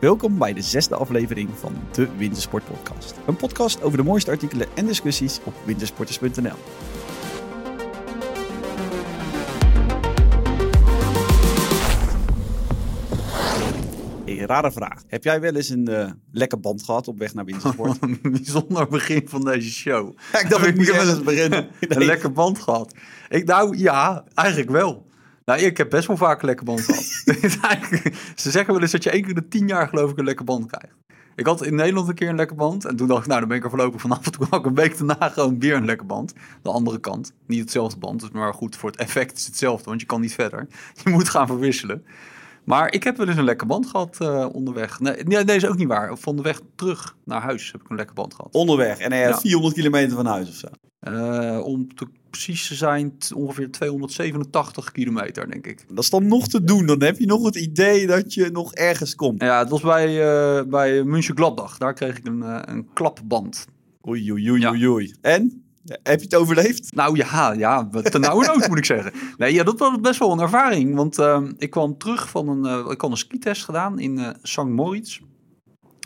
Welkom bij de zesde aflevering van de Wintersport Podcast. Een podcast over de mooiste artikelen en discussies op wintersporters.nl. Hey, rare vraag. Heb jij wel eens een uh, lekker band gehad op weg naar wintersport? een bijzonder begin van deze show. Ja, ik dacht, ik moet wel eens beginnen. Een lekker band gehad. Ik, nou ja, eigenlijk wel. Nou, ik heb best wel vaak een lekker band gehad. Ze zeggen wel eens dat je één keer de tien jaar geloof ik een lekker band krijgt. Ik had in Nederland een keer een lekker band. En toen dacht ik, nou, dan ben ik er voorlopig vanaf. Toen had ik een week daarna gewoon weer een lekker band. De andere kant. Niet hetzelfde band. Dus maar goed, voor het effect is hetzelfde. Want je kan niet verder. Je moet gaan verwisselen. Maar ik heb wel eens een lekker band gehad uh, onderweg. Nee, nee, is ook niet waar. Van de weg terug naar huis heb ik een lekker band gehad. Onderweg? En hij ja. 400 kilometer van huis of zo? Uh, om te precies te zijn, ongeveer 287 kilometer, denk ik. Dat is dan nog te doen. Dan heb je nog het idee dat je nog ergens komt. Ja, het was bij, uh, bij München Gladbach. Daar kreeg ik een, uh, een klapband. Oei, oei, oei, oei, oei. En? Heb je het overleefd? Nou ja, ja ten nauwe nood moet ik zeggen. Nee, ja, dat was best wel een ervaring. Want uh, ik kwam terug van een... Uh, ik had een skitest gedaan in St. Moritz.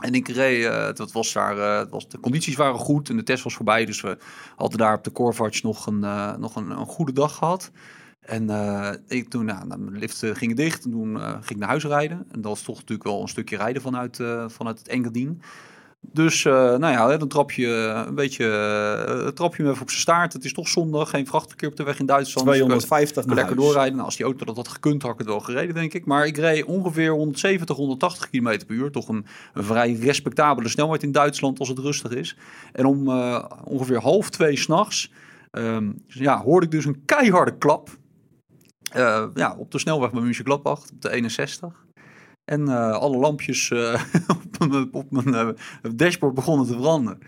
En ik reed, uh, dat was daar, uh, was, de condities waren goed en de test was voorbij. Dus we hadden daar op de Corvatch nog een, uh, nog een, een, goede dag gehad. En ik, toen, nou, mijn lift ging dicht en toen ging ik naar huis rijden. En dat was toch natuurlijk wel een stukje rijden vanuit, vanuit het Engadin. Dus uh, nou ja, dan trap je een beetje uh, trap je hem even op zijn staart. Het is toch zondag, geen vrachtverkeer op de weg in Duitsland. 250 dus lekker doorrijden. Nou, als die auto dat had gekund, had ik het wel gereden, denk ik. Maar ik reed ongeveer 170, 180 km per uur. Toch een, een vrij respectabele snelheid in Duitsland als het rustig is. En om uh, ongeveer half twee s'nachts um, ja, hoorde ik dus een keiharde klap. ja, op de snelweg bij München Gladbach, op de 61. En uh, alle lampjes uh, op mijn, uh, dashboard begonnen te branden.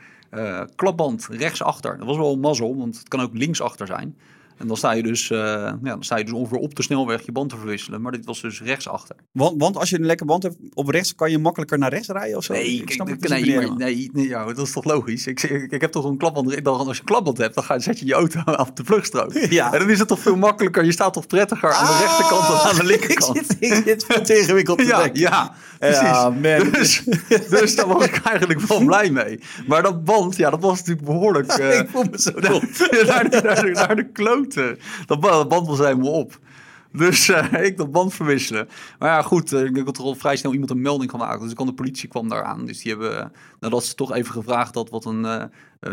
klapband rechtsachter. Dat was wel een mazzel, want het kan ook linksachter zijn. En dan sta je dus, uh, ja, dan sta je dus ongeveer op de snelweg je band te verwisselen. Maar dit was dus rechtsachter. Want, want als je een lekker band hebt op rechts, kan je makkelijker naar rechts rijden of zo? Nee, ik, ik, ik nee, maar, nee, nee ja, dat is toch logisch. Ik, ik, ik heb toch een klapband. Dan, als je een klapband hebt, dan ga, zet je je auto op de vluchtstrook. Ja. En dan is het toch veel makkelijker. Je staat toch prettiger aan de ah, rechterkant dan aan de linkerkant. Ik zit, ik zit veel te ingewikkeld te ja, denken. Ja, precies. Ja, man. Dus, dus daar was ik eigenlijk wel blij mee. Maar dat band, ja, dat was natuurlijk behoorlijk... Uh, ik voel me zo naar, naar, de, naar, de, naar de kloten. Dat band was helemaal op. Dus uh, ik dat band verwisselen. Maar ja, goed, uh, ik had er al vrij snel iemand een melding gemaakt. Dus ik kwam de politie kwam daar aan. Dus die hebben, nadat ze toch even gevraagd had wat een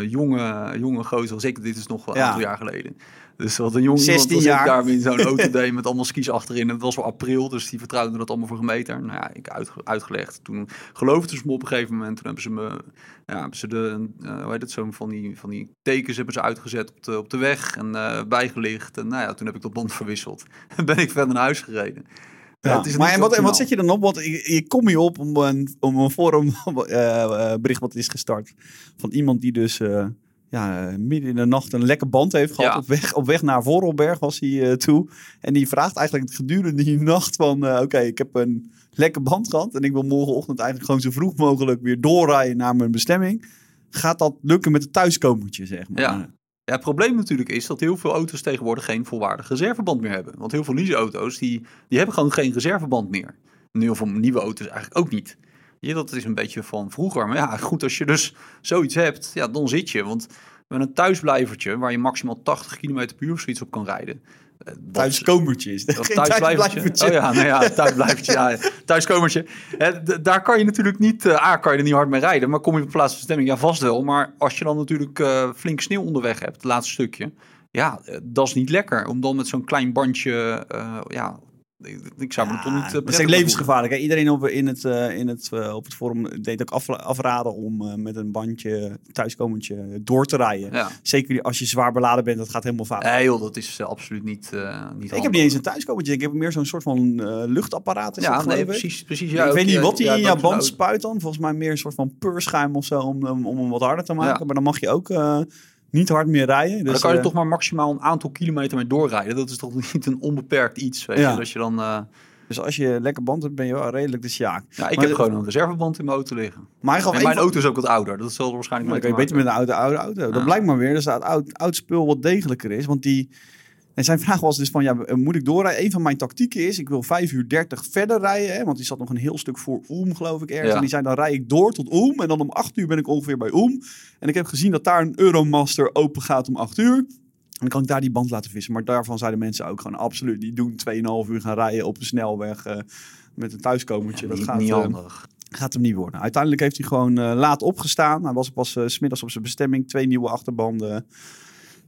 jonge, jonge gozer, zeker dit is nog wel een ja. aantal jaar geleden. Dus wat een jong 16 iemand jaar. daar in zo'n auto deed met allemaal skis achterin. En het was wel april, dus die vertrouwden dat allemaal voor een meter. Nou ja, ik uit, uitgelegd. Toen geloofden ze me op een gegeven moment. Toen hebben ze me, ja, hebben ze de, uh, hoe heet het, zo van die, van die tekens hebben ze uitgezet op de, op de weg en uh, bijgelicht. En nou ja, toen heb ik dat band verwisseld. En ben ik verder naar huis gereden. Ja, ja maar en wat, en wat zet je dan op? Want je, je kom je op om een, om een forum uh, bericht wat is gestart. Van iemand die dus ja, midden in de nacht een lekke band heeft gehad. Ja. Op, weg, op weg naar Vorelberg was hij uh, toe. En die vraagt eigenlijk gedurende die nacht van... Uh, oké, ik heb een lekke band gehad... en ik wil morgenochtend eigenlijk gewoon zo vroeg mogelijk weer doorrijden naar mijn bestemming. Gaat dat lukken met het thuiskomertje, zeg maar? Ja. Ja, het probleem natuurlijk is dat heel veel auto's tegenwoordig geen volwaardig reserveband meer hebben. Want heel veel leaseauto's, die, die hebben gewoon geen reserveband meer. En heel veel nieuwe auto's eigenlijk ook niet. Ja, dat is een beetje van vroeger. Maar ja, goed, als je dus zoiets hebt, ja, dan zit je. Want met een thuisblijvertje, waar je maximaal 80 km per uur zoiets op kan rijden. Thuiskomertje is dat. Thuisblijvertje. Oh ja, nou ja, thuisblijvertje. ja, thuiskomertje. daar kan je natuurlijk niet, uh, A, kan je er niet hard mee rijden. Maar kom je op plaats van stemming, ja, vast wel. Maar als je dan natuurlijk uh, flink sneeuw onderweg hebt, het laatste stukje. Ja, dat is niet lekker. Om dan met zo'n klein bandje ja, ik zou me ja, toch niet. Uh, dat is levensgevaarlijk. Hè? Iedereen op, in het, uh, in het, uh, op het forum deed ook af, afraden om met een bandje thuiskomertje door te rijden. Ja. Zeker als je zwaar beladen bent, dat gaat helemaal fout. Nee, joh, dat is absoluut niet. niet ik heb niet eens een thuiskomertje. Ik heb meer zo'n soort van luchtapparaat. Is ja, dat, nee, precies. precies ja, ik weet niet wat die in jouw band spuit dan. Volgens mij meer een soort van purschuim of zo om, om, om hem wat harder te maken. Maar dan mag je ook niet hard meer rijden. Dus, maar dan kan je uh, toch maar maximaal een aantal kilometer mee doorrijden. Dat is toch niet een onbeperkt iets, weet ja. je, dat je dan... Uh... Dus als je lekker band hebt, ben je wel redelijk de sjaak. Ja, ik maar heb gewoon een reserveband in mijn auto liggen. Maar en mijn auto is ook wat ouder. Dat zal waarschijnlijk maar kan je beter met een oude, oude auto. Dat blijkt maar weer dat het oud, oud spul wat degelijker is. Want die, En zijn vraag was dus van, ja, moet ik doorrijden? Een van mijn tactieken is, ik wil 5 uur 30 verder rijden. Hè, want die zat nog een heel stuk voor Oem, geloof ik, ergens. Ja. En die zei, dan rij ik door tot Oem. En dan om 8 uur ben ik ongeveer bij Oem. En ik heb gezien dat daar een Euromaster open gaat om 8 uur. En dan kan ik daar die band laten vissen. Maar daarvan zeiden mensen ook gewoon absoluut niet doen. 2,5 uur gaan rijden op een snelweg eh, met een thuiskomertje. dat gaat, niet eh, handig. gaat hem niet worden. Uiteindelijk heeft hij gewoon eh, laat opgestaan. Hij was pas eh, 's smiddags op zijn bestemming. Twee nieuwe achterbanden.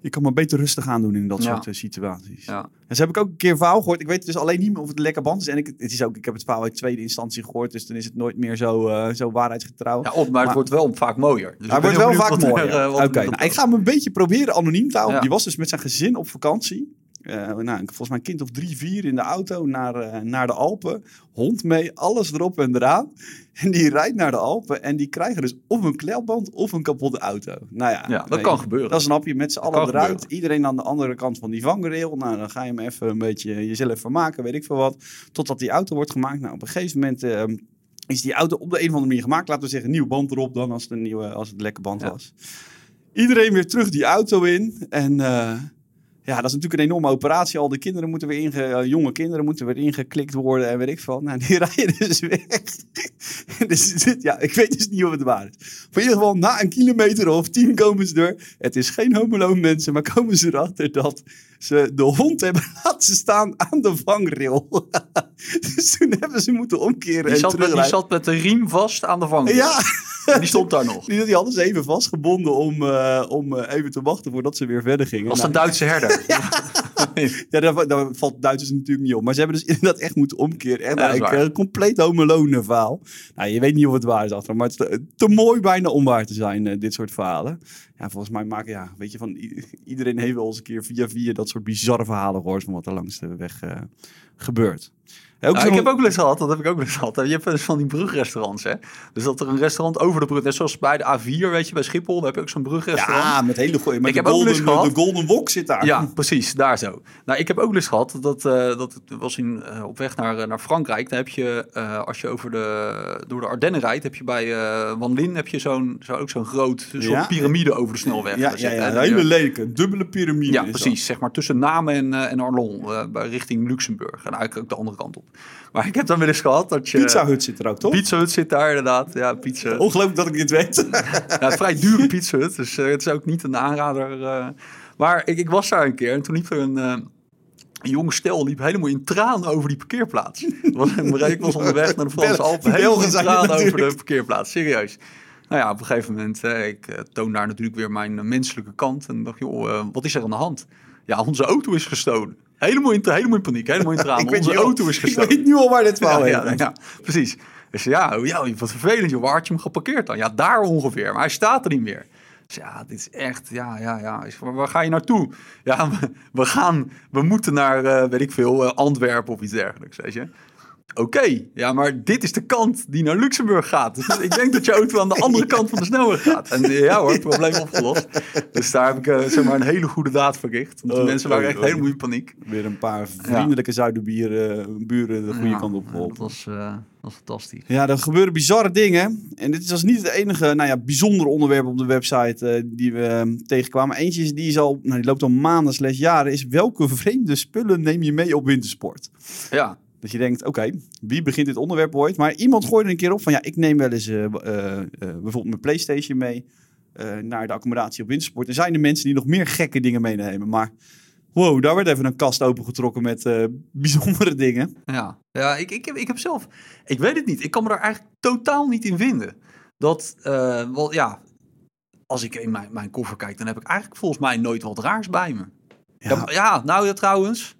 Je kan maar beter rustig aan doen in dat soort eh, situaties. Ja. En zo heb ik ook een keer een verhaal gehoord. Ik weet dus alleen niet meer of het een lekker band is. En ik, het is ook, ik heb het verhaal uit tweede instantie gehoord. Dus dan is het nooit meer zo, eh, zo waarheidsgetrouw. Ja, op, maar, Maar- het wordt wel vaak mooier. Dus ben wordt wel vaak benieuwd wat mooi. er, ja. eh, Oké, nou, ik ga hem een beetje proberen anoniem te houden. Ja. Die was dus met zijn gezin op vakantie. Eh, nou, volgens mij een kind of drie, vier in de auto naar, eh, naar de Alpen. Hond mee, alles erop en eraan. En die rijdt naar de Alpen en die krijgen dus of een klelband of een kapotte auto. Nou ja, Ja, dat nee, kan gebeuren. Dan snap je met z'n Dat allen eruit. gebeuren. Iedereen aan de andere kant van die vangrail. Nou, dan ga je hem even een beetje jezelf vermaken, weet ik veel wat. Totdat die auto wordt gemaakt. Nou, op een gegeven moment eh, is die auto op de een of andere manier gemaakt. Laten we zeggen, nieuw band erop dan als het een nieuwe, als het een lekke band Ja. was. Iedereen weer terug die auto in. En ja, dat is natuurlijk een enorme operatie. Al de kinderen moeten weer inge, eh, jonge kinderen moeten weer ingeklikt worden en weet ik veel. Nou, die rijden dus weg. dus, ja, ik weet dus niet of het waar is. Maar in ieder geval, na een kilometer of tien komen ze er. Het is geen homoloog mensen, maar komen ze erachter dat ze de hond hebben laten staan aan de vangrail. dus toen hebben ze moeten omkeren Die en zat, met, die zat met de riem vast aan de vang. Ja, Die stond daar nog. die, die hadden ze even vastgebonden om, eh, om eh, even te wachten voordat ze weer verder gingen. Als Nou, een Duitse herder. Ja, daar, daar valt Duitsers natuurlijk niet op. Maar ze hebben dus inderdaad echt moeten omkeren. Echt Ja, een compleet homelone verhaal. Nou, je weet niet of het waar is achter. Maar het is te, te mooi bijna om waar te zijn, eh, dit soort verhalen. Volgens mij maken, ja, weet je, van iedereen heeft wel eens een keer via via dat soort bizarre verhalen gehoord van wat er langs de weg eh, gebeurt. Nou, ik heb ook wel eens gehad, dat heb ik ook wel eens gehad. Je hebt van die brugrestaurants, hè. Dus dat er een restaurant over de brug, net zoals bij de A4, weet je, bij Schiphol, daar heb je ook zo'n brugrestaurant. ja, met hele goeie. Maar Ik de, golden, de Golden Wok zit daar. Ja, precies, daar zo. Nou, ik heb ook wel eens gehad, dat, eh, dat was in, eh, op weg naar, eh, naar Frankrijk. Dan heb je, als je over de, door de Ardennen rijdt, heb je bij Wanlin heb je zo'n, zo, ook zo'n groot soort Ja. piramide over de snelweg. ja, ja, een hele lelijke, dubbele piramide. Ja, dat. precies. Zeg maar tussen Namen en, en Arlon, bij- richting Luxemburg. En eigenlijk ook de andere kant op. Maar ik heb dan wel eens gehad dat je... Pizza Hut zit er ook, toch? Pizza Hut zit daar inderdaad. Ja, pizza. Ongelooflijk dat ik dit weet. Ja, vrij dure Pizza Hut, dus eh, het is ook niet een aanrader. eh. Maar ik, ik was daar een keer en toen liep er een... eh, een jonge stel liep helemaal in tranen over die parkeerplaats. Was, ik was onderweg naar de Franse Alpen. Helemaal in tranen over de parkeerplaats. Serieus. Nou ja, op een gegeven moment, eh, ik eh, toon daar natuurlijk weer mijn eh, menselijke kant. En dacht, joh, eh, wat is er aan de hand? Ja, onze auto is gestolen. Helemaal in, helemaal in paniek, helemaal in tranen. Ik weet onze al- auto is Ik gestolen. weet nu al waar dit verhaal Ja, ja, precies. Dus ja, oh, ja, wat vervelend. joh. Waar had je hem geparkeerd dan? Ja, daar ongeveer. Maar hij staat er niet meer. Dus ja, dit is echt, ja, ja, ja. Ik Waar, ga je naartoe? Ja, we, we gaan, we moeten naar, eh, weet ik veel, eh, Antwerpen of iets dergelijks, weet je. Oké, ja, maar dit is de kant die naar Luxemburg gaat. Dus ik denk dat je auto aan de andere kant van de snelweg gaat. En eh, ja hoor, probleem opgelost. Dus daar heb ik eh, zeg maar een hele goede daad verricht. Want de Oh, mensen waren oh, echt oh. helemaal in paniek. Weer een paar vriendelijke Zuiderburen buren de goede Ja, kant op Dat was, eh, dat was fantastisch. Ja, er gebeuren bizarre dingen. En dit is dus niet het enige nou ja, bijzondere onderwerp op de website eh, die we eh, tegenkwamen. Eentje is, die, is al, nou, die loopt al maanden slash jaren. Is welke vreemde spullen neem je mee op wintersport? Ja, Dat je denkt, oké, wie begint dit onderwerp ooit? Maar iemand gooide een keer op van, ja, ik neem wel eens eh, eh, eh, bijvoorbeeld mijn Playstation mee naar de accommodatie op wintersport. Er zijn er mensen die nog meer gekke dingen meenemen, maar wow, daar werd even een kast opengetrokken met bijzondere dingen. Ja, ja ik, ik, heb, ik heb zelf... Ik weet het niet. Ik kan me daar eigenlijk totaal niet in vinden. Dat, eh, wel, ja... Als ik in mijn, mijn koffer kijk, dan heb ik eigenlijk volgens mij nooit wat raars bij me. Ja, Ja, ja nou ja, trouwens.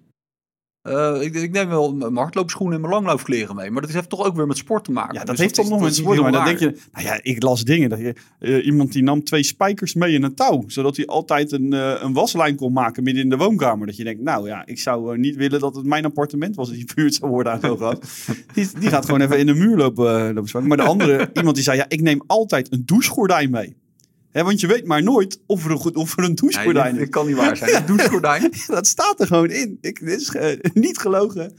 Eh, ik, ik neem wel mijn hardloopschoenen en mijn langloopkleren mee. Maar dat heeft toch ook weer met sport te maken. Ja, dat Dus heeft toch nog met sport. Maar dan denk je, nou ja, ik las dingen. Dat je, eh, iemand die nam twee spijkers mee in een touw. Zodat hij altijd een, eh, een waslijn kon maken midden in de woonkamer. Dat je denkt, nou ja, ik zou niet willen dat het mijn appartement was. Die buurt zou worden aan. Die, die gaat gewoon even in de muur lopen. Maar de andere, iemand die zei, ja, ik neem altijd een douchegordijn mee. Hè, want je weet maar nooit of er een, goed- of er een Nee, douchegordijn is. dit kan niet waar zijn. Een douchegordijn. Dat staat er gewoon in. Ik, dit is eh, niet gelogen.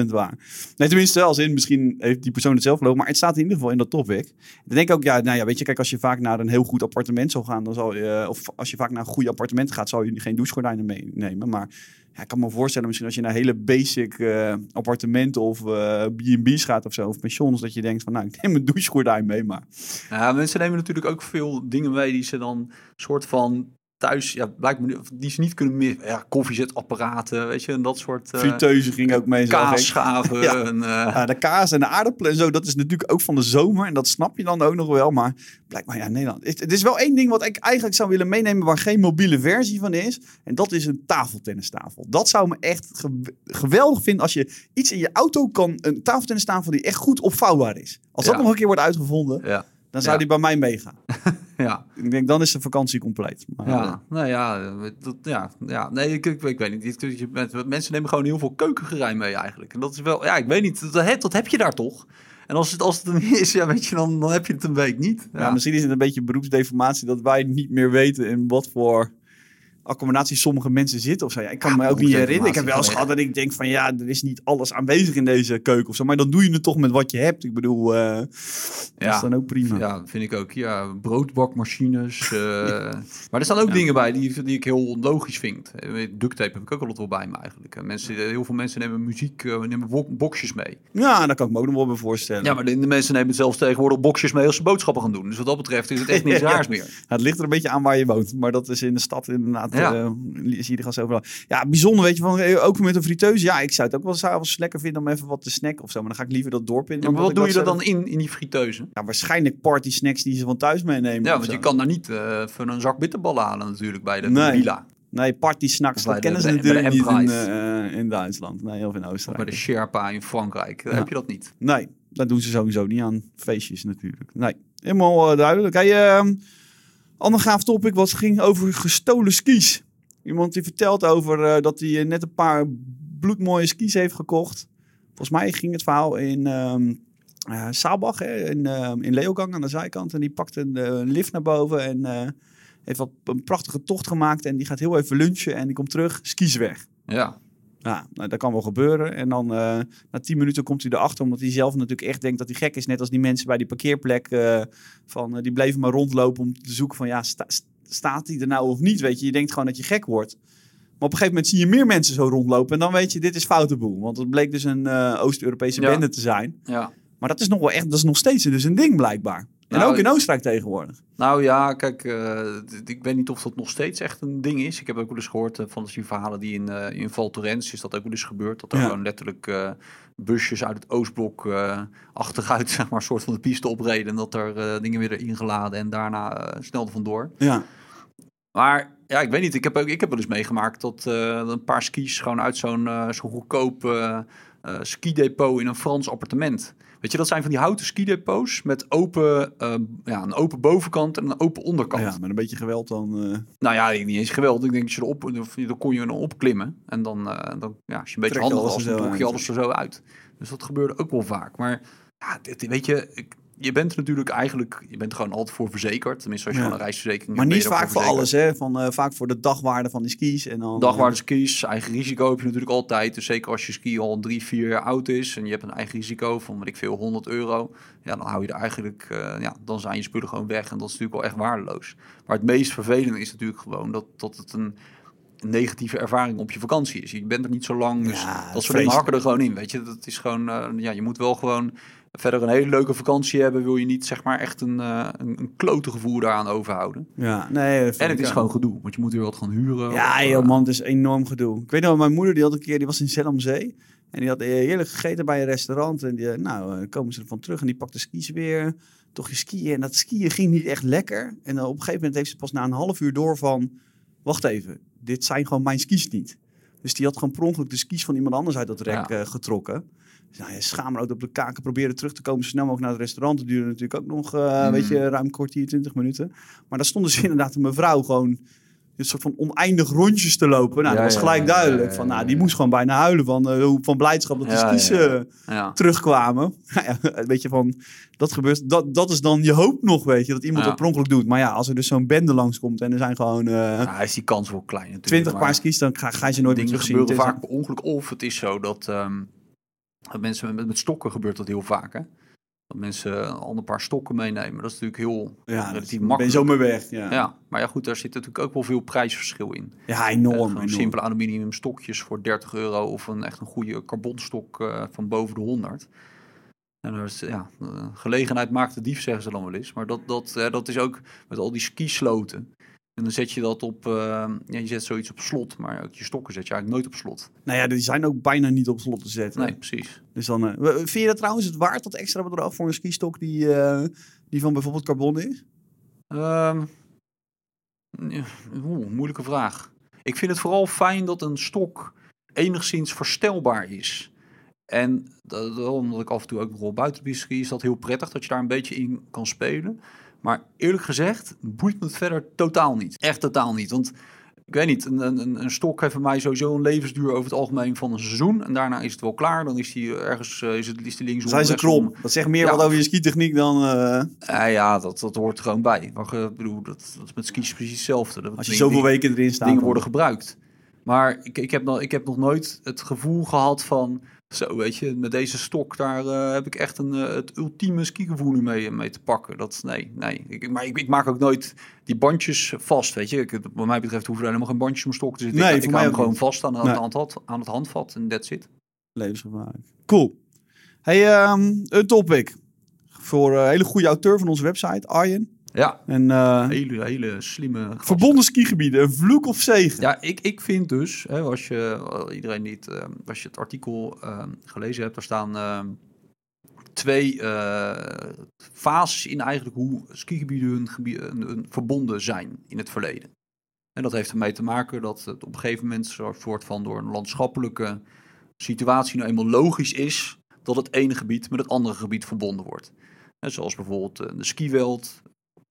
100% waar. Nee, tenminste, als in, misschien heeft die persoon het zelf gelogen. Maar het staat in ieder geval in dat topic. Dan denk ik ook, ja, nou ja, weet je, kijk, als je vaak naar een heel goed appartement zou gaan, dan zal je, of als je vaak naar een goed appartement gaat, zal je geen douchegordijnen meenemen. Maar Ja, ik kan me voorstellen, misschien als je naar hele basic uh, appartementen of uh, B&B's gaat of zo, of pensions, dat je denkt van, nou, ik neem een douchegordijn mee, maar... Ja, mensen nemen natuurlijk ook veel dingen mee die ze dan soort van thuis, ja, blijkt me die ze niet kunnen meer. Ja, koffiezetapparaten, weet je, en dat soort. Uh, Friteuze ging ook mee. Kaasschaven. ja. En, uh, ja, de kaas en de aardappelen en zo, dat is natuurlijk ook van de zomer. En dat snap je dan ook nog wel. Maar blijkbaar, ja, Nederland. Het, het is wel één ding wat ik eigenlijk zou willen meenemen waar geen mobiele versie van is. En dat is een tafeltennistafel. Dat zou me echt geweldig vinden als je iets in je auto kan. Een tafeltennistafel die echt goed opvouwbaar is. Als dat nog een keer wordt uitgevonden. Ja dan zou die bij mij meegaan. ja. Ik denk, dan is de vakantie compleet. Maar, ja, uh, nou ja, dat, ja, ja. Nee, ik, ik, ik weet niet. Mensen nemen gewoon heel veel keukengerij mee eigenlijk. En dat is wel, ja, ik weet niet. Dat, dat heb je daar toch? En als het, als het er niet is, ja, weet je, dan, dan heb je het een week niet. Ja. ja misschien is het een beetje beroepsdeformatie dat wij niet meer weten in wat voor accommodatie sommige mensen zitten of zo. Ja, ik kan me ook niet herinneren. Ik heb wel eens gehad dat ik denk van ja, er is niet alles aanwezig in deze keuken of zo. Maar dan doe je het toch met wat je hebt. Ik bedoel, uh, ja. dat is dan ook prima. Ja, vind ik ook. Ja, broodbakmachines. Uh, maar er staan ook dingen bij die, die ik heel logisch vind. Eh, duct tape heb ik ook altijd wel bij me eigenlijk. Mensen, heel veel mensen nemen muziek, nemen boxjes mee. Ja, daar kan ik me ook nog wel bij voorstellen. Ja, maar de, de mensen nemen zelfs tegenwoordig boxjes mee als ze boodschappen gaan doen. Dus wat dat betreft is het echt niet raars meer. het ligt er een beetje aan waar je woont. Maar dat is in de stad inderdaad ja. Uh, zie je de overal. Ja, bijzonder, weet je, van, eh, ook met een friteuse. Ja, ik zou het ook wel s'avonds lekker vinden om even wat te snacken of zo. Maar dan ga ik liever dat dorp in. Ja, maar wat doe je er dan in, in die friteuse? Ja, waarschijnlijk party snacks die ze van thuis meenemen. Ja, want je kan daar niet uh, van een zak bitterballen halen natuurlijk bij de nee. villa. Nee, party snacks, dat kennen ze natuurlijk niet in, uh, in Duitsland. Nee, of in Oostenrijk. Of bij de Sherpa in Frankrijk, daar heb je dat niet. Nee, dat doen ze sowieso niet aan feestjes natuurlijk. Nee, helemaal duidelijk. Hey, uh, ander gaaf topic wat ging over gestolen skis. Iemand die vertelt over uh, dat hij net een paar bloedmooie skis heeft gekocht. Volgens mij ging het verhaal in um, uh, Saalbach, hè, in, uh, in Leogang aan de zijkant. En die pakte een, een lift naar boven en heeft wat een prachtige tocht gemaakt. En die gaat heel even lunchen en die komt terug, skis weg. Ja. Ja, nou, dat kan wel gebeuren. En dan uh, na tien minuten komt hij erachter, omdat hij zelf natuurlijk echt denkt dat hij gek is. Net als die mensen bij die parkeerplek. Uh, van, uh, die bleven maar rondlopen om te zoeken van ja, sta, staat hij er nou of niet? Weet je, je denkt gewoon dat je gek wordt. Maar op een gegeven moment zie je meer mensen zo rondlopen. En dan weet je, dit is foute boel. Want het bleek dus een Oost-Europese ja. bende te zijn. Ja. Maar dat is nog wel echt, dat is nog steeds dus een ding blijkbaar. En nou, ook in Oostenrijk tegenwoordig. Nou ja, kijk, uh, ik weet niet of dat nog steeds echt een ding is. Ik heb ook wel eens gehoord uh, van die verhalen die in, uh, in Val Thorens is dat ook wel eens gebeurd. Dat er ja. gewoon letterlijk busjes uit het Oostblok achteruit, zeg maar, soort van de piste opreden. En dat er dingen weer erin geladen en daarna snel er vandoor. Ja. Maar ja, ik weet niet. Ik heb, ook, ik heb wel eens meegemaakt dat een paar skis gewoon uit zo'n zo'n goedkoop skidepot in een Frans appartement Weet je, dat zijn van die houten skidepots met open, uh, ja, een open bovenkant en een open onderkant. Ja, met een beetje geweld dan. Uh... Nou ja, niet eens geweld. Ik denk dat je erop, dan kon je er opklimmen. En dan, uh, dan ja, als je een beetje handig was, dan trok je alles er zo uit. Dus dat gebeurde ook wel vaak. Maar ja, dit, weet je, ik, je bent natuurlijk eigenlijk, je bent gewoon altijd voor verzekerd. Tenminste, als je ja. gewoon een reisverzekering Maar niet vaak voor, alles, hè? Van, uh, vaak voor de dagwaarde van die skis. En dan, dagwaarde skis, eigen risico heb je natuurlijk altijd. Dus zeker als je ski al drie, vier jaar oud is en je hebt een eigen risico van, wat ik veel, 100 euro. Ja, dan hou je er eigenlijk, uh, ja, dan zijn je spullen gewoon weg. En dat is natuurlijk wel echt waardeloos. Maar het meest vervelende is natuurlijk gewoon dat, dat het een negatieve ervaring op je vakantie is. Je bent er niet zo lang, dus ja, dat soort dingen hakken er gewoon in. Weet je, dat is gewoon, uh, ja, je moet wel gewoon verder een hele leuke vakantie hebben, wil je niet zeg maar echt een, uh, een, een klote gevoel daaraan overhouden. Ja, nee. En het is gewoon gedoe, want je moet weer wat gaan huren. Ja, of, joh, man, het is enorm gedoe. Ik weet nog, mijn moeder die had een keer, die was in Zellamzee. En die had heerlijk gegeten bij een restaurant. En die, nou, komen ze ervan terug en die pakte skis weer. Toch je skiën. En dat skiën ging niet echt lekker. En dan op een gegeven moment heeft ze pas na een half uur door van... Wacht even, dit zijn gewoon mijn skis niet. Dus die had gewoon per ongeluk de skis van iemand anders uit dat rek ja. uh, getrokken. Nou, je schaamrood op de kaken proberen terug te komen, zo snel mogelijk naar het restaurant. Dat duurde natuurlijk ook nog, uh, mm. weet je, ruim een kwartier, twintig minuten. Maar daar stonden ze inderdaad een mevrouw gewoon een soort van oneindig rondjes te lopen. Nou, ja, dat was gelijk ja, duidelijk. Van, nou, die moest gewoon bijna huilen van, uh, van blijdschap dat de skis uh, terugkwamen. weet je, van, dat gebeurt. Dat, dat is dan je hoop nog, weet je, dat iemand het per ongeluk doet. Maar ja, als er dus zo'n bende langskomt en er zijn gewoon... Uh, is die kans wel klein natuurlijk. Twintig paar skis, dan ga, ga je ze nooit meer terugzien. gebeuren vaak per ongeluk. Of het is zo dat... Um, mensen met, met stokken gebeurt dat heel vaak, hè? Dat mensen al een paar stokken meenemen. Dat is natuurlijk heel Ja, relatief ben je makkelijk. zomaar weg. Ja, Ja, maar ja goed, daar zit natuurlijk ook wel veel prijsverschil in. ja Eh, enorm. enorm. simpele aluminium stokjes voor 30 euro of een echt een goede carbonstok eh, van boven de 100. En daar is, ja, eh, gelegenheid maakt de dief, zeggen ze dan wel eens. Maar dat, dat, eh, dat is ook met al die skisloten. En dan zet je dat op, eh, ja, je zet zoiets op slot, maar ook je stokken zet je eigenlijk nooit op slot. Nou ja, die zijn ook bijna niet op slot te zetten. Nee, precies. Dus dan, eh, vind je dat trouwens het waard, dat extra bedrag voor een skistok die, eh, die van bijvoorbeeld carbon is? Ehm, ja, oeh, moeilijke vraag. Ik vind het vooral fijn dat een stok enigszins verstelbaar is. En dat, dat- omdat ik af en toe ook nog wel buiten ski, is dat heel prettig dat je daar een beetje in kan spelen. Maar eerlijk gezegd, boeit me het verder totaal niet. Echt totaal niet. Want ik weet niet, een, een, een stok heeft voor mij sowieso een levensduur over het algemeen van een seizoen. En daarna is het wel klaar. Dan is die ergens eh, is het, is die linksom. Zijn ze krom? Dat zegt meer Ja. wat over je skitechniek dan eh, Eh, ja, dat, dat hoort er gewoon bij. Maar, ik bedoel, dat, dat is met skis precies hetzelfde. Dat als je zoveel weken erin staat. Dingen worden gebruikt. Maar ik, ik, heb nog, ik heb nog nooit het gevoel gehad van... Zo, weet je, met deze stok, daar eh, heb ik echt een, eh, het ultieme skigevoel nu mee, mee te pakken. Dat, nee, nee. Ik, maar ik, ik maak ook nooit die bandjes vast, weet je. Ik, wat mij betreft hoeven er helemaal geen bandjes om stok te zitten. Nee, ik, ik hou hem gewoon niet. vast aan, Nee. aan, het, hand- aan het handvat en that's it. Levensgevaarlijk. Cool. Hey, ehm, een topic. Voor een hele goede auteur van onze website, Arjen. Ja, En eh, hele, hele slimme verbonden skigebieden, een vloek of zegen? Ja, ik, ik vind dus, hè, als je eh, iedereen niet, eh, als je het artikel gelezen hebt, daar staan twee eh, fases in eigenlijk hoe skigebieden hun, gebie- hun- hun verbonden zijn in het verleden. En dat heeft ermee te maken dat het op een gegeven moment een soort van door een landschappelijke situatie nou eenmaal logisch is dat het ene gebied met het andere gebied verbonden wordt. Hè, zoals bijvoorbeeld de skiweld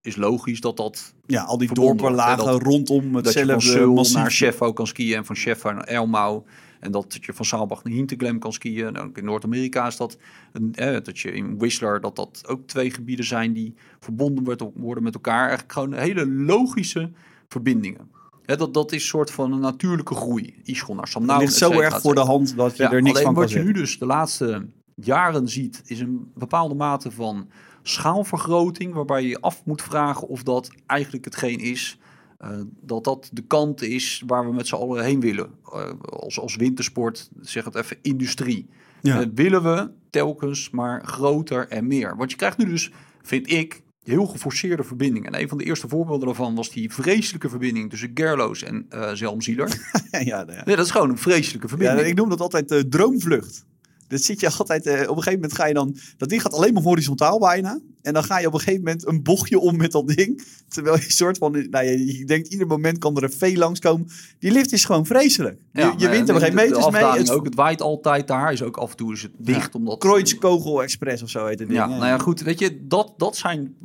is logisch dat dat Ja, al die dorpen lagen dat- rondom hetzelfde massief. naar Sheffield kan skiën en van Sheffield naar Elmau. En dat je van Saalbach naar Hinterglemm kan skiën. En ook in Noord-Amerika is dat, een, eh, dat je in Whistler, dat dat ook twee gebieden zijn die verbonden worden met elkaar. Eigenlijk gewoon hele logische verbindingen. Hè, dat, dat is een soort van een natuurlijke groei. Ischel naar Het ligt zo erg voor de hand dat je Ja, er niks alleen van kan wat je nu dus de laatste jaren ziet, is een bepaalde mate van schaalvergroting, waarbij je af moet vragen of dat eigenlijk hetgeen is, eh, dat dat de kant is waar we met z'n allen heen willen. Eh, als, als wintersport, zeg het even, industrie. Ja. Eh, willen we telkens maar groter en meer. Want je krijgt nu dus, vind ik, heel geforceerde verbindingen. En een van de eerste voorbeelden daarvan was die vreselijke verbinding tussen Gerloos en eh Zelmzieler. ja, ja, ja. nee, dat is gewoon een vreselijke Ja, verbinding. ik noem dat altijd de droomvlucht. Dat zit je altijd, eh, op een gegeven moment ga je dan, dat ding gaat alleen maar horizontaal bijna. En dan ga je op een gegeven moment een bochtje om met dat ding. Terwijl je soort van, nou, je, je denkt ieder moment kan er een V langskomen. Die lift is gewoon vreselijk. Je, je wint er en geen meters de mee. Het ook, het waait altijd daar. Is ook af en toe is het dicht. omdat Kreuzkogel Express of zo heet het ding. Ja, nou ja, goed. Weet je, dat, dat zijn.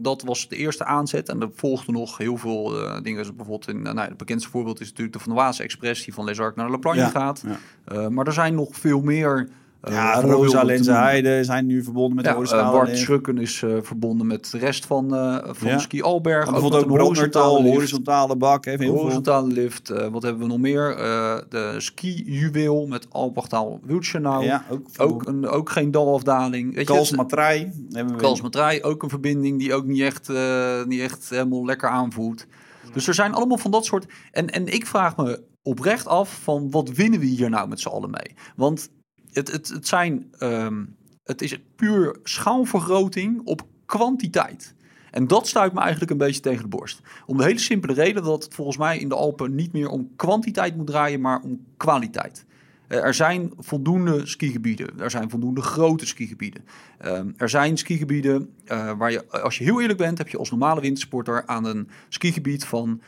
dat was de eerste aanzet. En er volgden nog heel veel eh, dingen. Zoals bijvoorbeeld. In, nou, ja, het bekendste voorbeeld is natuurlijk de Van der Waas Express. Die van Les Arcs naar La Plagne Ja, gaat. ja. Eh, maar er zijn nog veel meer. Eh, Ja, voorbeelden Rosa, Lenze. Heide zijn nu verbonden met de Ja, eh, horizontale Bart. Schrukken is eh, verbonden met de rest van, eh van Ja. Ski Alberg. Maar bijvoorbeeld ook Brandnertal, lift. horizontale bak. Veel. Horizontale lift. wat hebben we nog meer? Eh, de ski-juweel met Albachtaal Wiltschenau. Ja, ook. Ook, een, ook geen dalafdaling. Weet je, Kals het- Matrij. hebben we. Kalsmatrij, ook een verbinding die ook niet echt, eh, niet echt helemaal lekker aanvoelt. Dus er zijn allemaal van dat soort... En, en ik vraag me oprecht af van wat winnen we hier nou met z'n allen mee? Want het, het, het zijn... ehm, het is puur schaalvergroting op kwantiteit. En dat stuit me eigenlijk een beetje tegen de borst. Om de hele simpele reden dat het volgens mij in de Alpen niet meer om kwantiteit moet draaien, maar om kwaliteit. Eh, Er zijn voldoende skigebieden. Er zijn voldoende grote skigebieden. Ehm, er zijn skigebieden eh, waar je, als je heel eerlijk bent, heb je als normale wintersporter aan een skigebied van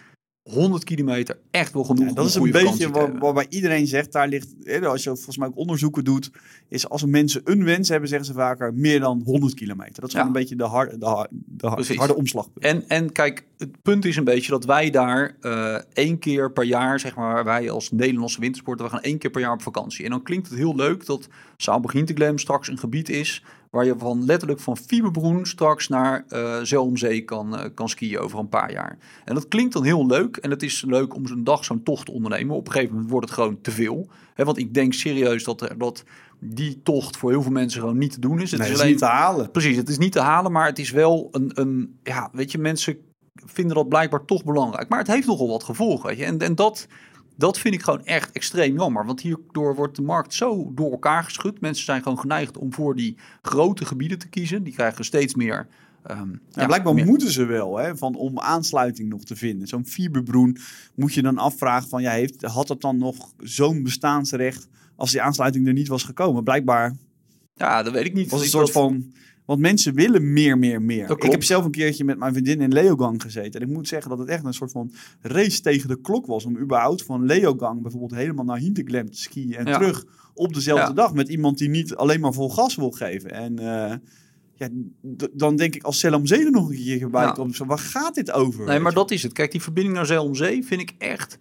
100 kilometer echt wel genoeg. Ja, dat is een beetje te hebben. waarbij iedereen zegt, daar ligt, als je volgens mij ook onderzoeken doet, is als mensen een wens hebben, zeggen ze vaker meer dan 100 kilometer. Dat is gewoon een beetje de, harde, de, harde omslag. En, en kijk, het punt is een beetje dat wij daar eh, één keer per jaar, zeg maar, wij als Nederlandse wintersporter, we gaan één keer per jaar op vakantie. En dan klinkt het heel leuk dat Saalbach-Hinterglemm straks een gebied is waar je van letterlijk van Fieberbroen straks naar eh Zelmzee kan, eh, kan skiën over een paar jaar. En dat klinkt dan heel leuk en het is leuk om zo'n dag zo'n tocht te ondernemen. Op een gegeven moment wordt het gewoon te veel. Hè, want ik denk serieus dat, dat die tocht voor heel veel mensen gewoon niet te doen is. Het is, alleen, niet te halen. Precies, het is niet te halen, maar het is wel een, een ja, weet je, mensen vinden dat blijkbaar toch belangrijk. Maar het heeft nogal wat gevolgen, weet je. En, en dat, dat vind ik gewoon echt extreem jammer. Want hierdoor wordt de markt zo door elkaar geschud. Mensen zijn gewoon geneigd om voor die grote gebieden te kiezen. Die krijgen steeds meer Um, ja, blijkbaar moeten ze wel, hè, van, om aansluiting nog te vinden. Zo'n fiberbroen moet je dan afvragen van, ja, heeft, had het dan nog zo'n bestaansrecht als die aansluiting er niet was gekomen? Blijkbaar. Ja, dat weet ik niet. Was een soort van, want mensen willen meer, meer, meer. Ik heb zelf een keertje met mijn vriendin in Leogang gezeten. En ik moet zeggen dat het echt een soort van race tegen de klok was. Om überhaupt van Leogang bijvoorbeeld helemaal naar Hinterglemm te skiën. En terug op dezelfde dag met iemand die niet alleen maar vol gas wil geven. En... Uh, ja, dan denk ik als Zee er nog een keer bij komt. Zo, waar gaat dit over? Nee, maar dat is het. Kijk, die verbinding naar Zee vind ik echt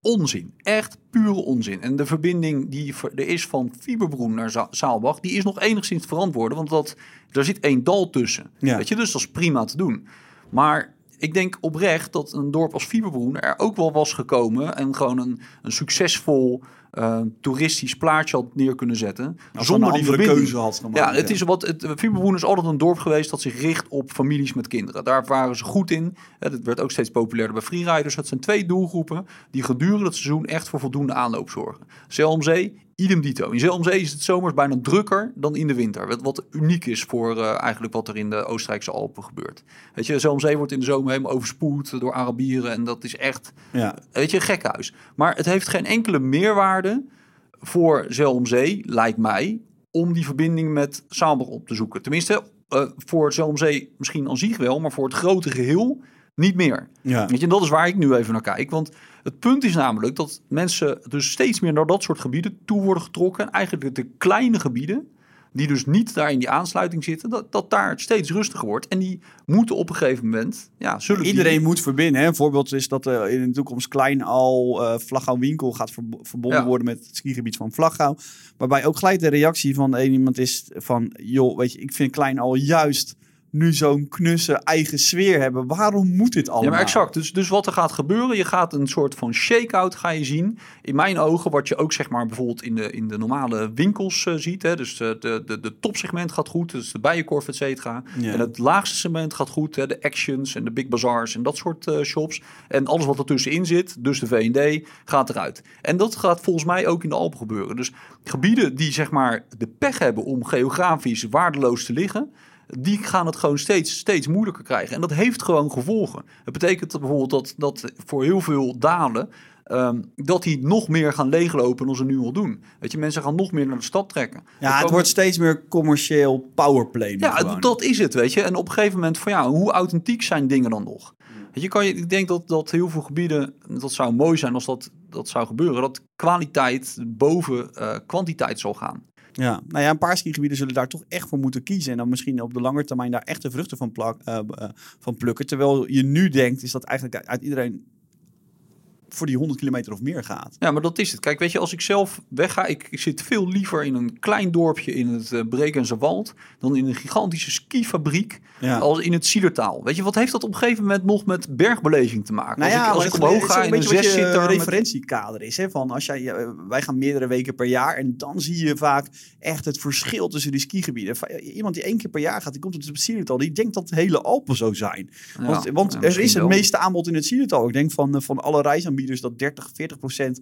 onzin. Echt pure onzin. En de verbinding die er is van Fiberbroen naar Zaalbach, die is nog enigszins te verantwoorden. Want dat, daar zit één dal tussen. Ja. Weet je, dus dat is prima te doen. Maar ik denk oprecht dat een dorp als Fiberbroen er ook wel was gekomen en gewoon een, een succesvol uh, toeristisch plaatje had neer kunnen zetten. Als zonder die keuze had gemaakt. Ja, het is wat. Het, Fiberboen is altijd een dorp geweest dat zich richt op families met kinderen. Daar waren ze goed in. Het werd ook steeds populairder bij freeriders. Het zijn twee doelgroepen die gedurende het seizoen echt voor voldoende aanloop zorgen. Zelmzee idem dito. In Zelmzee is het zomers bijna drukker dan in de winter. Wat, wat uniek is voor uh, eigenlijk wat er in de Oostenrijkse Alpen gebeurt. Weet je, Zelmzee wordt in de zomer helemaal overspoeld door Arabieren. En dat is echt, ja. weet je, een gekhuis. Maar het heeft geen enkele meerwaarde voor Zelmzee, lijkt mij, om die verbinding met Saalbach op te zoeken. Tenminste, uh, voor Zelmzee misschien aan zich wel, maar voor het grote geheel niet meer. Ja. Weet je, en dat is waar ik nu even naar kijk. Want het punt is namelijk dat mensen dus steeds meer naar dat soort gebieden toe worden getrokken. En eigenlijk de kleine gebieden, die dus niet daar in die aansluiting zitten, dat, dat daar steeds rustiger wordt. En die moeten op een gegeven moment, ja, zullen Iedereen moet verbinden. Hè? Een voorbeeld is dat er in de toekomst Klein al uh, Vlagouw-Winkel gaat verbonden worden met het skigebied van Vlagouw. Waarbij ook gelijk de reactie van een iemand is van, joh, weet je, ik vind Klein al juist nu zo'n knusse eigen sfeer hebben. Waarom moet dit allemaal? Ja, maar exact. Dus, dus wat er gaat gebeuren, je gaat een soort van shake-out ga je zien. In mijn ogen, wat je ook zeg maar bijvoorbeeld in de, in de normale winkels uh, ziet. Hè, dus de, de, de, de topsegment gaat goed, dus de bijenkorf, et cetera. En het laagste segment gaat goed, hè, de actions en de big bazaars en dat soort uh, shops. En alles wat ertussenin zit, dus de V&D, gaat eruit. En dat gaat volgens mij ook in de Alpen gebeuren. Dus gebieden die zeg maar de pech hebben om geografisch waardeloos te liggen die gaan het gewoon steeds, steeds moeilijker krijgen. En dat heeft gewoon gevolgen. Het betekent bijvoorbeeld dat, dat voor heel veel dalen. Um, dat die nog meer gaan leeglopen dan ze nu al doen. Weet je, mensen gaan nog meer naar de stad trekken. Ja, het wordt steeds meer commercieel powerplay. Ja, dat is het, weet je. En op een gegeven moment van ja, hoe authentiek zijn dingen dan nog? Weet je, kan je, ik denk dat, dat heel veel gebieden, dat zou mooi zijn als dat, dat zou gebeuren, dat kwaliteit boven uh, kwantiteit zal gaan. Ja, nou ja, een paar skigebieden zullen daar toch echt voor moeten kiezen. En dan misschien op de lange termijn daar echt de vruchten van, plak, uh, van plukken. Terwijl je nu denkt, is dat eigenlijk uit iedereen voor die 100 kilometer of meer gaat. Ja, maar dat is het. Kijk, weet je, als ik zelf wegga, ik, ik zit veel liever in een klein dorpje in het uh, Brekense Wald dan in een gigantische skifabriek ja. als in het Zielertaal. Weet je, wat heeft dat op een gegeven moment nog met bergbeleving te maken? Nou ja, als ik, als ik omhoog ga in een zes zit referentiekader is. Hè, van als jij, eh, wij gaan meerdere weken per jaar en dan zie je vaak echt het verschil tussen die skigebieden. Iemand die één keer per jaar gaat, die komt op het Zielertal, die denkt dat de hele Alpen zo zijn. Want, want er is het meeste aanbod in het Zielertal. Ik denk van, eh, van alle reizen dus dat 30, 40 procent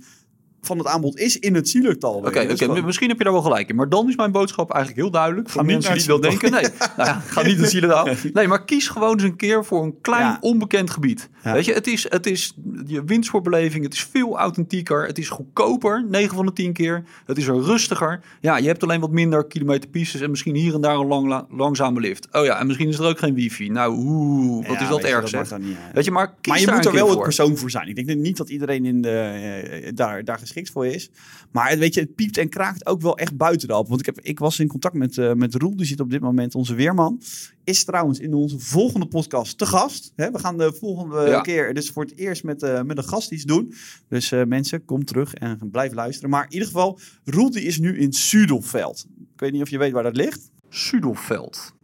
van het aanbod is in het zielertal. Oké, oké. misschien heb je daar wel gelijk in. Maar dan is mijn boodschap eigenlijk heel duidelijk. Voor mensen die dat denken. Nee, nou ga niet het zielertal. Nee, maar kies gewoon eens een keer voor een klein onbekend gebied. Weet je, het is, het is je winstvoorbeleving. Het is veel authentieker. Het is goedkoper, 9 van de 10 keer. Het is er rustiger. Ja, je hebt alleen wat minder kilometer pieces en misschien hier en daar een lang, langzame lift. Oh ja, en misschien is er ook geen wifi. Nou, oeh, wat is dat erg zeg. Weet je, maar, maar je moet er wel het persoon voor zijn. Ik denk niet dat iedereen in de, eh, daar, daar geschikt voor is. Maar weet je, het piept en kraakt ook wel echt buiten de Alpen. Want ik, heb, ik was in contact met, uh, met Roel, die zit op dit moment, onze weerman. Is trouwens in onze volgende podcast te gast. Hè, we gaan de volgende keer dus voor het eerst met, uh, met een gast iets doen. Dus uh, mensen, kom terug en blijf luisteren. Maar in ieder geval, Roel die is nu in Sudelveld. Ik weet niet of je weet waar dat ligt. Sudelveld.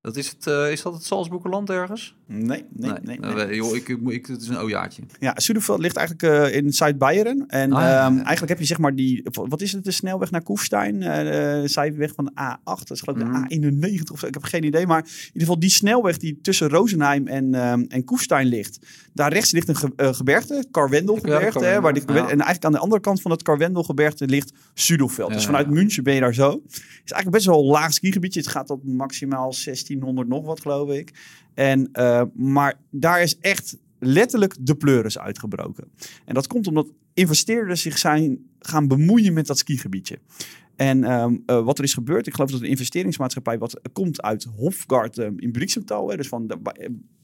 Dat is, het, is dat het Salzburgerland ergens? Nee, nee, nee. nee, nee. Joh, ik, ik, ik, het is een ojaatje. Ja, Sudeveld ligt eigenlijk uh, in Zuid-Beieren. En ah, ja, um, eigenlijk heb je zeg maar die... Wat is het, de snelweg naar Koefstein? Uh, de zijweg van de A8. Dat is geloof ik mm. de A91 of zo. Ik heb geen idee. Maar in ieder geval die snelweg die tussen Rosenheim en, um, en Koefstein ligt. Daar rechts ligt een ge uh, gebergte, Karwendelgebergte. Ja, waar die, ja. En eigenlijk aan de andere kant van het Karwendelgebergte ligt Sudeveld. dus vanuit München ben je daar zo. Het is eigenlijk best wel een laag skigebiedje. Het gaat tot maximaal 1600 nog wat, geloof ik. En, uh, maar daar is echt letterlijk de pleuris uitgebroken. En dat komt omdat investeerders zich zijn gaan bemoeien met dat skigebiedje. En um, uh, wat er is gebeurd, ik geloof dat een investeringsmaatschappij wat komt uit Hofgaard um, in Brixental, dus van de,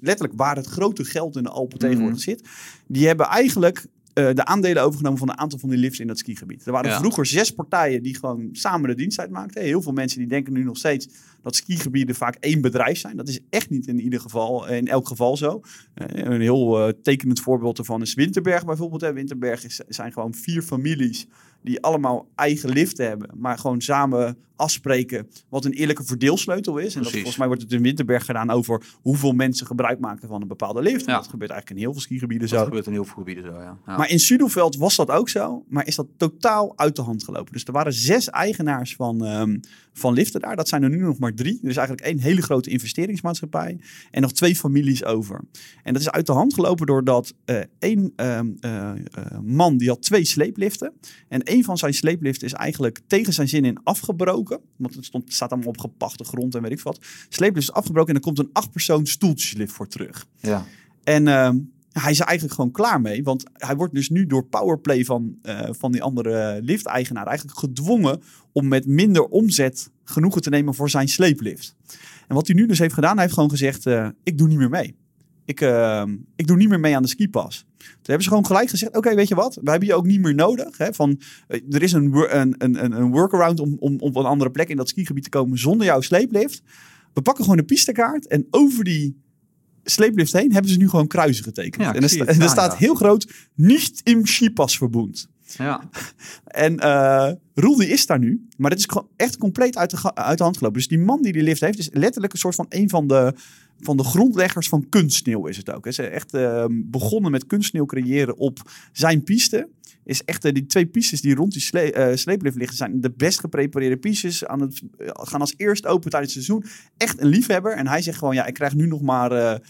letterlijk waar het grote geld in de Alpen mm. tegenwoordig zit, die hebben eigenlijk uh, de aandelen overgenomen van een aantal van die lifts in dat skigebied. Er waren ja. vroeger zes partijen die gewoon samen de dienst uitmaakten. Heel veel mensen die denken nu nog steeds dat skigebieden vaak één bedrijf zijn. Dat is echt niet in ieder geval, in elk geval zo. Uh, een heel uh, tekenend voorbeeld ervan is Winterberg bijvoorbeeld. Hè. Winterberg is, zijn gewoon vier families die allemaal eigen liften hebben, maar gewoon samen afspreken wat een eerlijke verdeelsleutel is. En dat, volgens mij wordt het in Winterberg gedaan over hoeveel mensen gebruik maken van een bepaalde lift. Ja. Dat gebeurt eigenlijk in heel veel skigebieden zo. Dat gebeurt in heel veel gebieden zo, ja. ja. Maar in Sudoveld was dat ook zo, maar is dat totaal uit de hand gelopen. Dus er waren zes eigenaars van, um, van liften daar. Dat zijn er nu nog maar drie. Er is eigenlijk één hele grote investeringsmaatschappij en nog twee families over. En dat is uit de hand gelopen doordat uh, één um, uh, uh, man die had twee sleepliften. En een van zijn sleepliften is eigenlijk tegen zijn zin in afgebroken. Want het stond, staat allemaal op gepachte grond en weet ik wat. Sleeplift is afgebroken en er komt een achtpersoon stoeltjeslift voor terug. Ja. En ehm, hij is er eigenlijk gewoon klaar mee. Want hij wordt dus nu door powerplay van, uh, van die andere lift-eigenaar eigenlijk gedwongen om met minder omzet genoegen te nemen voor zijn sleeplift. En wat hij nu dus heeft gedaan, hij heeft gewoon gezegd: uh, ik doe niet meer mee. Ik, uh, ik doe niet meer mee aan de skipas. Toen hebben ze gewoon gelijk gezegd: Oké, okay, weet je wat? We hebben je ook niet meer nodig. Hè? Van, uh, er is een, een, een, een workaround om, om, om op een andere plek in dat skigebied te komen zonder jouw sleeplift. We pakken gewoon een pistekaart en over die sleeplift heen hebben ze nu gewoon kruisen getekend. Ja, en er, sta, en er staat ja. heel groot: Niet im Skipas-verbond. Ja. En uh, Roel die is daar nu, maar dat is echt compleet uit de, uit de hand gelopen. Dus die man die die lift heeft, is letterlijk een soort van een van de, van de grondleggers van kunstsneeuw is het ook. Hij is echt uh, begonnen met kunstsneeuw creëren op zijn piste. Is echt uh, die twee pistes die rond die sle uh, sleeplift liggen, zijn de best geprepareerde pistes. Aan het, gaan als eerst open tijdens het seizoen. Echt een liefhebber. En hij zegt gewoon, ja, ik krijg nu nog maar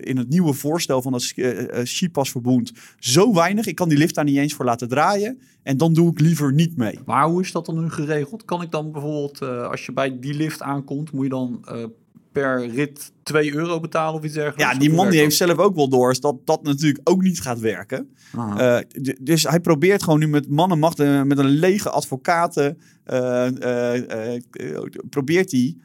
in het nieuwe voorstel van dat Skipasverbond zo weinig. Ik kan die lift daar niet eens voor laten draaien. En dan doe ik liever niet mee. Maar hoe is dat dan nu geregeld? Kan ik dan bijvoorbeeld, als je bij die lift aankomt, moet je dan per rit 2 euro betalen of iets dergelijks? Ja, die man die heeft zelf ook wel door dat dat natuurlijk ook niet gaat werken. Uh, dus hij probeert gewoon nu met mannenmacht en met een lege advocaten uh, uh, probeert hij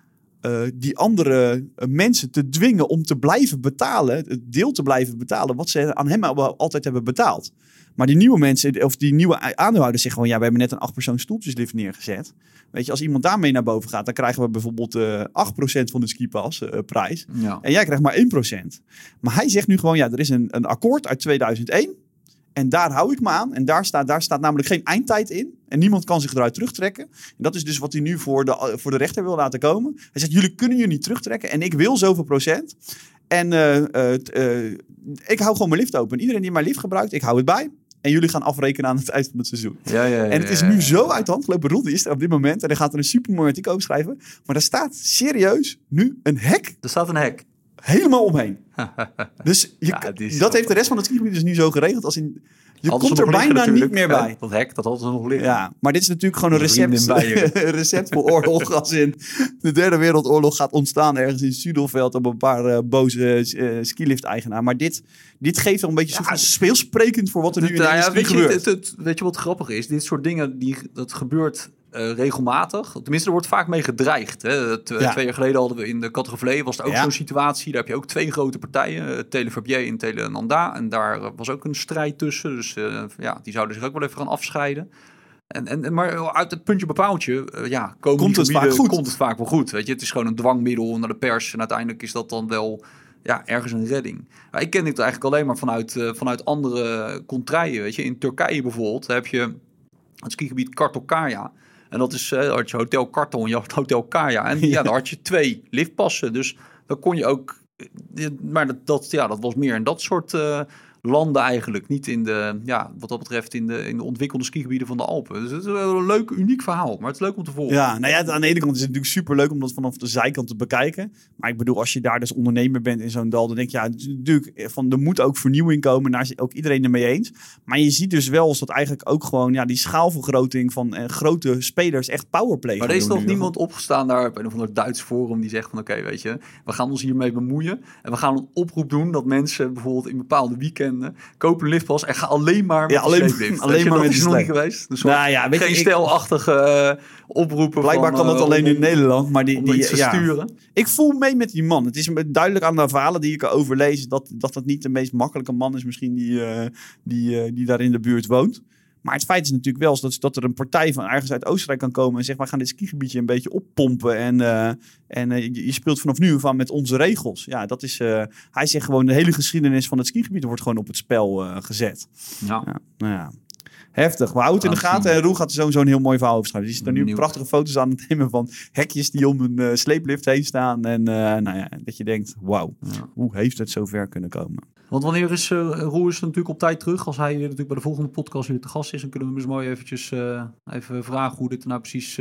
die andere mensen te dwingen om te blijven betalen, het deel te blijven betalen wat ze aan hem altijd hebben betaald. Maar die nieuwe mensen, of die nieuwe aandeelhouders zeggen gewoon, ja, we hebben net een 8 persoon stoeltjeslift neergezet. Weet je, als iemand daarmee naar boven gaat, dan krijgen we bijvoorbeeld uh, 8% van de skipas uh, prijs. Ja. En jij krijgt maar 1%. Maar hij zegt nu gewoon, ja, er is een, een akkoord uit 2001. En daar hou ik me aan. En daar staat, daar staat namelijk geen eindtijd in. En niemand kan zich eruit terugtrekken. En dat is dus wat hij nu voor de, voor de rechter wil laten komen. Hij zegt, jullie kunnen je niet terugtrekken. En ik wil zoveel procent. En uh, uh, ik hou gewoon mijn lift open. Iedereen die mijn lift gebruikt, ik hou het bij. En jullie gaan afrekenen aan het eind van het seizoen. Ja, ja, ja, en het is nu zo uit de hand gelopen. Roel is er op dit moment. En hij gaat er een supermooi artikel over schrijven. Maar er staat serieus nu een hek. Er staat een hek. Helemaal omheen. dus je, dat heeft de rest van het skigebied dus nu zo geregeld. Als in, je komt er bijna niet meer bij. Dat hek, dat hadden ze nog liggen. Ja, maar dit is natuurlijk gewoon een recept, recept voor oorlog. als in de derde wereldoorlog gaat ontstaan ergens in Sudelveld op een paar uh, boze uh, skilift-eigenaar. Maar dit, dit geeft wel een beetje ja, speelsprekend voor wat er nu in de ja, weet gebeurt. Je, het, het, weet je wat grappig is? Dit soort dingen, die, dat gebeurt uh, regelmatig. Tenminste, er wordt vaak mee gedreigd. Hè. Twee ja. jaar geleden hadden we in de Categorie was er ook ja. zo'n situatie. Daar heb je ook twee grote partijen, Televerbier en Telenanda. En daar was ook een strijd tussen. Dus uh, ja, die zouden zich ook wel even gaan afscheiden. En, en, maar uit het puntje bepaaltje, uh, ja, komen komt het, vaak goed. komt het vaak wel goed. Weet je, het is gewoon een dwangmiddel naar de pers. En uiteindelijk is dat dan wel ja, ergens een redding. Maar ik ken dit eigenlijk alleen maar vanuit, uh, vanuit andere contraien. Weet je, in Turkije bijvoorbeeld heb je het skigebied Kartokaya. En dat is, uh, had je Hotel Karton, je had Hotel Kaya. En ja, dan had je twee liftpassen. Dus dan kon je ook... Maar dat, dat, ja, dat was meer in dat soort landen eigenlijk. Niet in de, ja, wat dat betreft, in de, in de ontwikkelde skigebieden van de Alpen. Dus het is een leuk, uniek verhaal. Maar het is leuk om te volgen. Ja, nou ja, aan de ene kant is het natuurlijk super leuk om dat vanaf de zijkant te bekijken. Maar ik bedoel, als je daar dus ondernemer bent in zo'n dal, dan denk je, ja, natuurlijk, van er moet ook vernieuwing komen. Daar is ook iedereen ermee eens. Maar je ziet dus wel dat eigenlijk ook gewoon, ja, die schaalvergroting van eh, grote spelers echt powerplay. Maar er is toch niemand opgestaan daar op een of ander Duits forum die zegt van, oké, weet je, we gaan ons hiermee bemoeien. En we gaan een oproep doen dat mensen bijvoorbeeld in bepaalde weekenden koop een liftpas en ga alleen maar met ja, alleen, alleen maar met is nog niet geweest. Dus nou, ja, geen stelachtige uh, oproepen. Blijkbaar kan dat uh, alleen in Nederland, maar die, die ja. sturen. Ik voel mee met die man. Het is duidelijk aan de verhalen die ik erover lees dat dat, dat niet de meest makkelijke man is, misschien die, uh, die, die daar in de buurt woont. Maar het feit is natuurlijk wel dat, dat er een partij van ergens uit Oostenrijk kan komen en zegt: wij gaan dit skigebiedje een beetje oppompen. En, uh, en uh, je, je, speelt vanaf nu van met onze regels. Ja, dat is. Uh, hij zegt gewoon: de hele geschiedenis van het skigebied wordt gewoon op het spel gezet. Ja. ja. Nou ja. Heftig. Houden het in de gaten. En Roel gaat er zo'n heel mooi verhaal over schrijven. Die zit er nu prachtige foto's aan het nemen van hekjes die om een sleeplift heen staan. En nou ja, dat je denkt, wauw, ja. hoe heeft het zover kunnen komen? Want wanneer is uh, Roel is natuurlijk op tijd terug? Als hij natuurlijk bij de volgende podcast weer te gast is, dan kunnen we hem eens mooi eventjes even vragen hoe dit er nou precies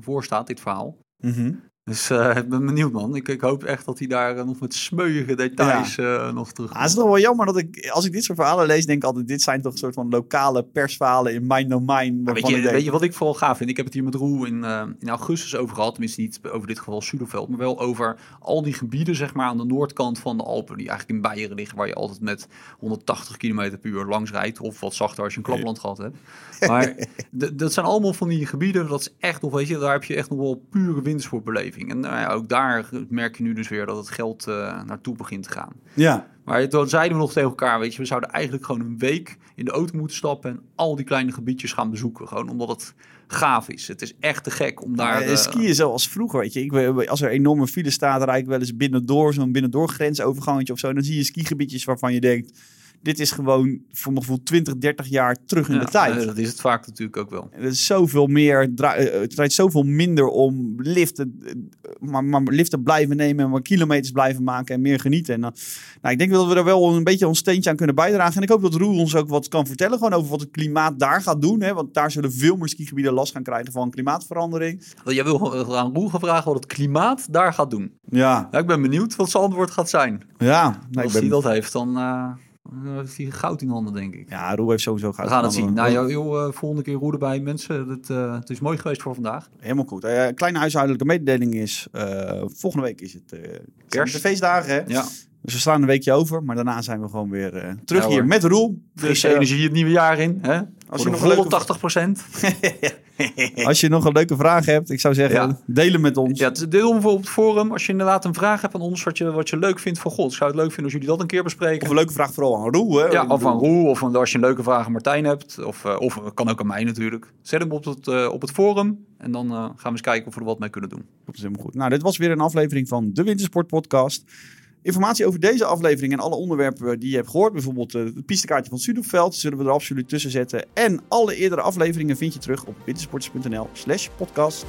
voor staat, dit verhaal. Mm dus uh, ik ben benieuwd, man. Ik, ik, hoop echt dat hij daar uh, nog met smeuïge details ja. uh, nog terug. Ah, het is nog wel jammer dat ik, als ik dit soort verhalen lees, denk ik altijd: dit zijn toch een soort van lokale persverhalen in mijn domein. Ja, weet, je, weet je wat ik vooral gaaf vind? Ik heb het hier met Roel in, in augustus over gehad. Tenminste, niet over dit geval Sudoveld, maar wel over al die gebieden, zeg maar, aan de noordkant van de Alpen. Die eigenlijk in Beieren liggen, waar je altijd met 180 km per uur langs rijdt. Of wat zachter als je een klapland gehad hebt. Maar dat zijn allemaal van die gebieden, dat is echt nog, weet je, daar heb je echt nog wel pure winst voor beleven. En nou ja, ook daar merk je nu dus weer dat het geld uh, naartoe begint te gaan. Ja. Maar toen zeiden we nog tegen elkaar, weet je, we zouden eigenlijk gewoon een week in de auto moeten stappen en al die kleine gebiedjes gaan bezoeken. Gewoon omdat het gaaf is. Het is echt te gek om daar... Ja, skiën zoals vroeger, weet je. Ik, als er enorme file staat, rijd ik wel eens binnendoor, zo'n binnendoor grensovergangetje of zo. Dan zie je skigebiedjes waarvan je denkt dit is gewoon voor mijn gevoel 20, 30 jaar terug in de tijd. dat is het vaak natuurlijk ook wel. Het is zoveel meer, eh, het draait zoveel minder om liften, eh, maar, maar liften blijven nemen en maar kilometers blijven maken en meer genieten. En dan, nou, ik denk dat we er wel een beetje ons steentje aan kunnen bijdragen. En ik hoop dat Roel ons ook wat kan vertellen gewoon over wat het klimaat daar gaat doen. Hè? Want daar zullen veel meer skigebieden last gaan krijgen van klimaatverandering. Jij wil aan Roel gaan vragen wat het klimaat daar gaat doen. Ja. ja ik ben benieuwd wat zijn antwoord gaat zijn. Ja. Nou, Als hij dat heeft, dan... Uh... Dan heeft hij goud in handen, denk ik. Ja, Roe heeft sowieso goud We gaan het zien. Nou, joh, volgende keer Roe erbij. Mensen, het, uh, het is mooi geweest voor vandaag. Helemaal goed. Uh, kleine huishoudelijke mededeling is... Volgende week is het kerst. De feestdagen, hè? Ja. Dus we slaan een weekje over, maar daarna zijn we gewoon weer uh, terug ja, hier met Roel. Dus uh, energie het nieuwe jaar in. Hè? Als je nog volle leuke... 80% Als je nog een leuke vraag hebt, ik zou zeggen, ja. deel hem met ons. Ja, deel hem op het forum. Als je inderdaad een vraag hebt aan ons, wat je, wat je leuk vindt van God. Ik zou het leuk vinden als jullie dat een keer bespreken. Of een leuke vraag vooral aan Roel. Hè? Ja, of aan Roel. Of als je een leuke vraag aan Martijn hebt. Of, uh, of kan ook aan mij natuurlijk. Zet hem op het, op het forum. En dan gaan we eens kijken of we er wat mee kunnen doen. Dat is helemaal goed. Nou, dit was weer een aflevering van de Wintersport Podcast. Informatie over deze aflevering en alle onderwerpen die je hebt gehoord, bijvoorbeeld uh, het pistekaartje van Sudoveld, zullen we er absoluut tussen zetten. En alle eerdere afleveringen vind je terug op wintersports.nl slash podcast.